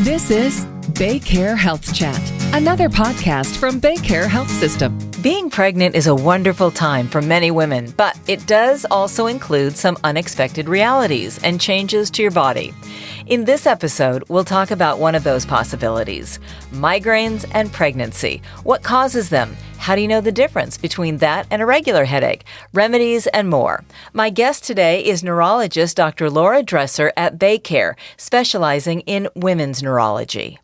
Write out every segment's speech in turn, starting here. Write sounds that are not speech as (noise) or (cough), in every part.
This is Baycare Health Chat, another podcast from Baycare Health System. Being pregnant is a wonderful time for many women, but it does also include some unexpected realities and changes to your body. In this episode, we'll talk about one of those possibilities migraines and pregnancy. What causes them? How do you know the difference between that and a regular headache? Remedies and more. My guest today is neurologist Dr. Laura Dresser at Baycare, specializing in women's neurology.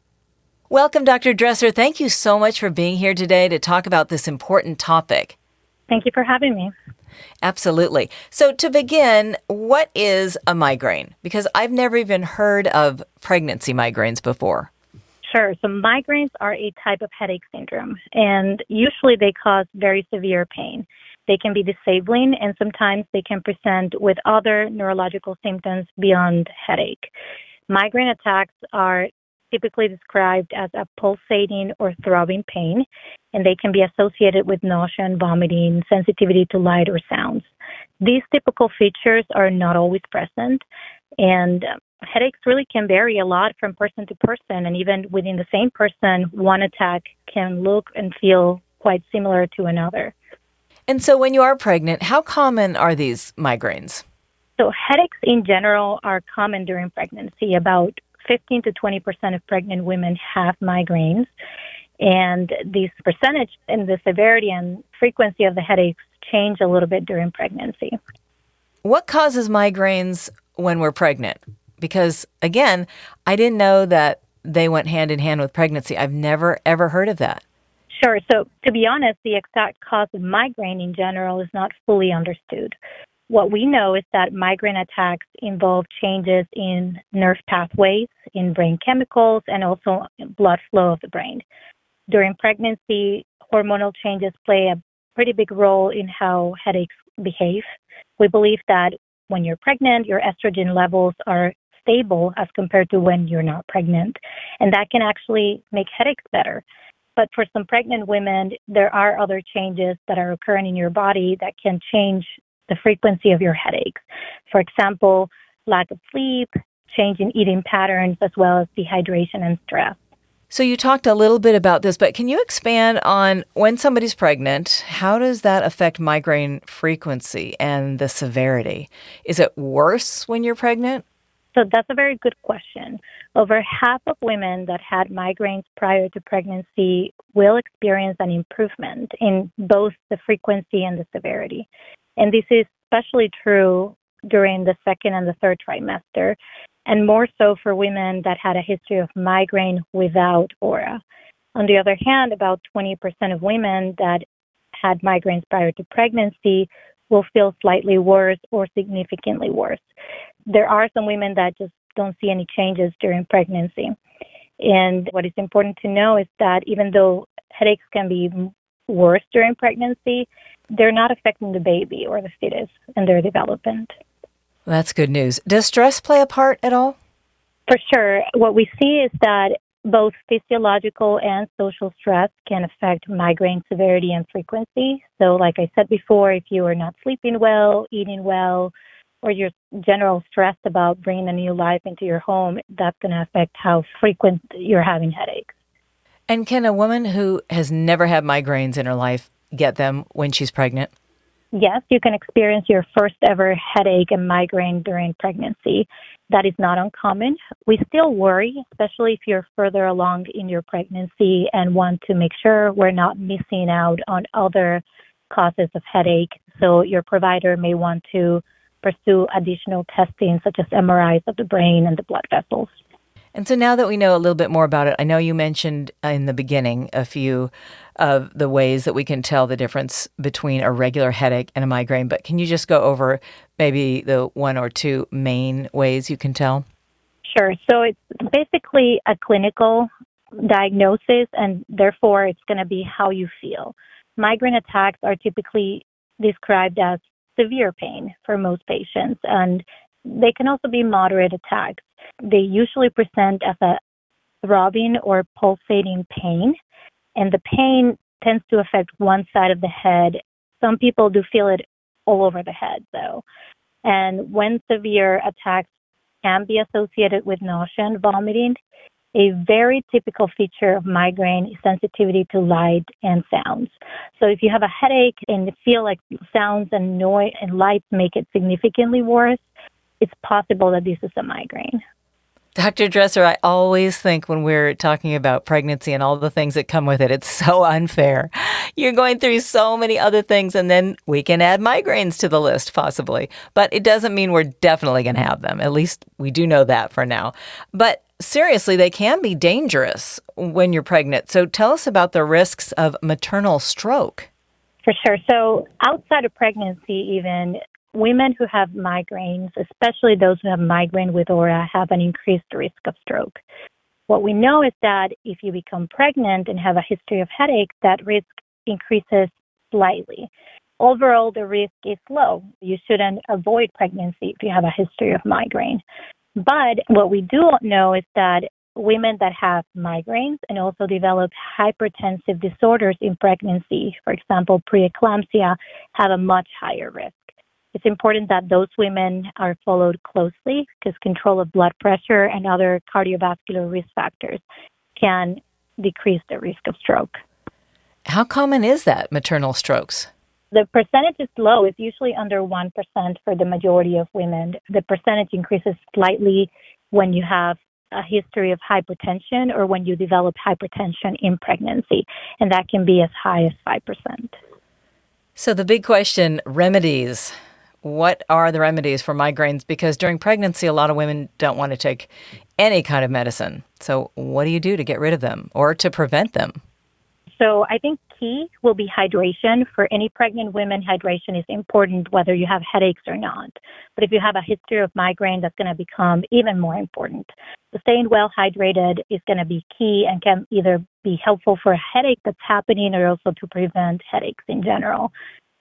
Welcome, Dr. Dresser. Thank you so much for being here today to talk about this important topic. Thank you for having me. Absolutely. So, to begin, what is a migraine? Because I've never even heard of pregnancy migraines before. Sure. So migraines are a type of headache syndrome, and usually they cause very severe pain. They can be disabling, and sometimes they can present with other neurological symptoms beyond headache. Migraine attacks are typically described as a pulsating or throbbing pain, and they can be associated with nausea and vomiting, sensitivity to light or sounds. These typical features are not always present, and headaches really can vary a lot from person to person, and even within the same person, one attack can look and feel quite similar to another. And so, when you are pregnant, how common are these migraines? So, headaches in general are common during pregnancy. About 15 to 20 percent of pregnant women have migraines, and these percentage and the severity and frequency of the headaches change a little bit during pregnancy. What causes migraines when we're pregnant? Because again, I didn't know that they went hand in hand with pregnancy. I've never ever heard of that. Sure. So, to be honest, the exact cause of migraine in general is not fully understood. What we know is that migraine attacks involve changes in nerve pathways, in brain chemicals, and also blood flow of the brain. During pregnancy, hormonal changes play a pretty big role in how headaches behave. We believe that when you're pregnant, your estrogen levels are stable as compared to when you're not pregnant. And that can actually make headaches better. But for some pregnant women, there are other changes that are occurring in your body that can change the frequency of your headaches. For example, lack of sleep, change in eating patterns, as well as dehydration and stress. So, you talked a little bit about this, but can you expand on when somebody's pregnant, how does that affect migraine frequency and the severity? Is it worse when you're pregnant? So that's a very good question. Over half of women that had migraines prior to pregnancy will experience an improvement in both the frequency and the severity. And this is especially true during the second and the third trimester, and more so for women that had a history of migraine without aura. On the other hand, about 20% of women that had migraines prior to pregnancy will feel slightly worse or significantly worse there are some women that just don't see any changes during pregnancy. And what is important to know is that even though headaches can be worse during pregnancy, they're not affecting the baby or the fetus and their development. That's good news. Does stress play a part at all? For sure. What we see is that both physiological and social stress can affect migraine severity and frequency. So, like I said before, if you are not sleeping well, eating well, or you're general stress about bringing a new life into your home, that's going to affect how frequent you're having headaches. And can a woman who has never had migraines in her life get them when she's pregnant? Yes, you can experience your first ever headache and migraine during pregnancy. That is not uncommon. We still worry, especially if you're further along in your pregnancy and want to make sure we're not missing out on other causes of headache. So your provider may want to pursue additional testing, such as MRIs of the brain and the blood vessels. And so now that we know a little bit more about it, I know you mentioned uh, in the beginning a few of the ways that we can tell the difference between a regular headache and a migraine, but can you just go over maybe the one or two main ways you can tell? Sure. So it's basically a clinical diagnosis, and therefore it's going to be how you feel. Migraine attacks are typically described as severe pain for most patients, and they can also be moderate attacks. They usually present as a throbbing or pulsating pain, and the pain tends to affect one side of the head. Some people do feel it all over the head, though. And when severe attacks can be associated with nausea and vomiting, a very typical feature of migraine is sensitivity to light and sounds. So if you have a headache and feel like sounds and noise and lights make it significantly worse, it's possible that this is a migraine. Dr. Dresser, I always think when we're talking about pregnancy and all the things that come with it, it's (laughs) so unfair. You're going through so many other things, and then we can add migraines to the list, possibly. But it doesn't mean we're definitely going to have them. At least we do know that for now. But seriously, they can be dangerous when you're pregnant. So tell us about the risks of maternal stroke. For sure. So, outside of pregnancy, even women who have migraines, especially those who have migraine with aura, have an increased risk of stroke. What we know is that if you become pregnant and have a history of headache, that risk increases slightly. Overall, the risk is low. You shouldn't avoid pregnancy if you have a history of migraine. But what we do know is that women that have migraines and also develop hypertensive disorders in pregnancy, for example, preeclampsia, have a much higher risk. It's important that those women are followed closely because control of blood pressure and other cardiovascular risk factors can decrease the risk of stroke. How common is that, maternal strokes? The percentage is low. It's usually under 1% for the majority of women. The percentage increases slightly when you have a history of hypertension or when you develop hypertension in pregnancy, and that can be as high as 5%. So, the big question remedies what are the remedies for migraines? Because during pregnancy, a lot of women don't want to take any kind of medicine. So, what do you do to get rid of them or to prevent them? So, I think key will be hydration. For any pregnant women, hydration is important whether you have headaches or not. But if you have a history of migraine, that's going to become even more important. So staying well hydrated is going to be key and can either be helpful for a headache that's happening or also to prevent headaches in general.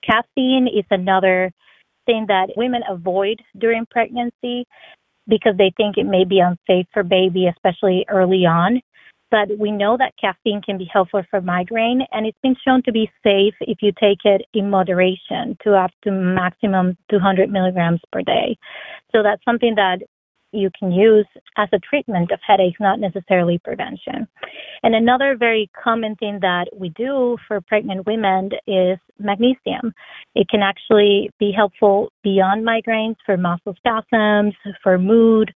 Caffeine is another thing that women avoid during pregnancy because they think it may be unsafe for baby, especially early on. But we know that caffeine can be helpful for migraine, and it's been shown to be safe if you take it in moderation to up to maximum 200 milligrams per day. So that's something that you can use as a treatment of headaches, not necessarily prevention. And another very common thing that we do for pregnant women is magnesium. It can actually be helpful beyond migraines for muscle spasms, for mood,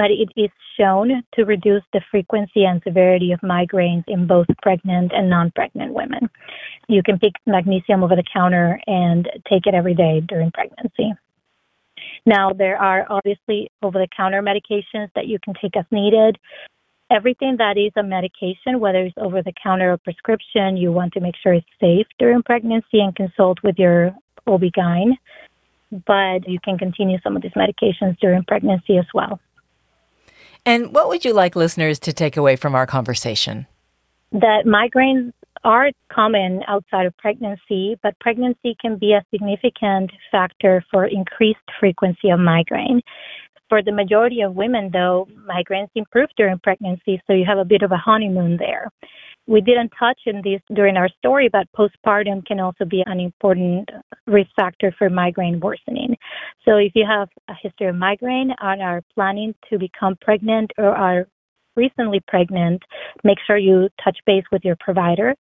but it is shown to reduce the frequency and severity of migraines in both pregnant and non pregnant women. You can pick magnesium over the counter and take it every day during pregnancy. Now, there are obviously over the counter medications that you can take as needed. Everything that is a medication, whether it's over the counter or prescription, you want to make sure it's safe during pregnancy and consult with your OB-GYN. But you can continue some of these medications during pregnancy as well. And what would you like listeners to take away from our conversation? That migraines are common outside of pregnancy, but pregnancy can be a significant factor for increased frequency of migraine. For the majority of women, though, migraines improve during pregnancy, so you have a bit of a honeymoon there. We didn't touch on this during our story, but postpartum can also be an important risk factor for migraine worsening. So if you have a history of migraine and are planning to become pregnant or are recently pregnant, make sure you touch base with your provider.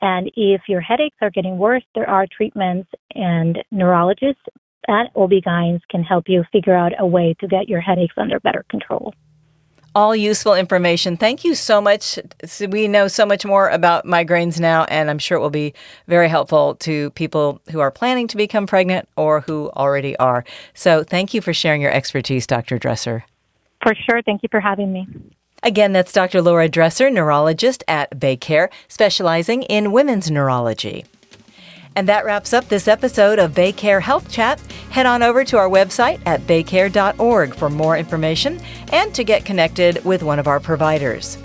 And if your headaches are getting worse, there are treatments and neurologists and OB-GYNs can help you figure out a way to get your headaches under better control. All useful information. Thank you so much. We know so much more about migraines now, and I'm sure it will be very helpful to people who are planning to become pregnant or who already are. So, thank you for sharing your expertise, Dr. Dresser. For sure. Thank you for having me. Again, that's Dr. Laura Dresser, neurologist at BayCare, specializing in women's neurology. And that wraps up this episode of BayCare Health Chat. Head on over to our website at baycare.org for more information and to get connected with one of our providers.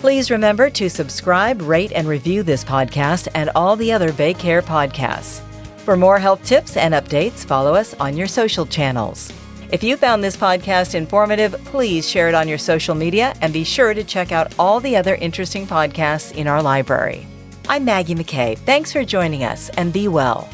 Please remember to subscribe, rate, and review this podcast and all the other BayCare podcasts. For more health tips and updates, follow us on your social channels. If you found this podcast informative, please share it on your social media and be sure to check out all the other interesting podcasts in our library. I'm Maggie McKay. Thanks for joining us and be well.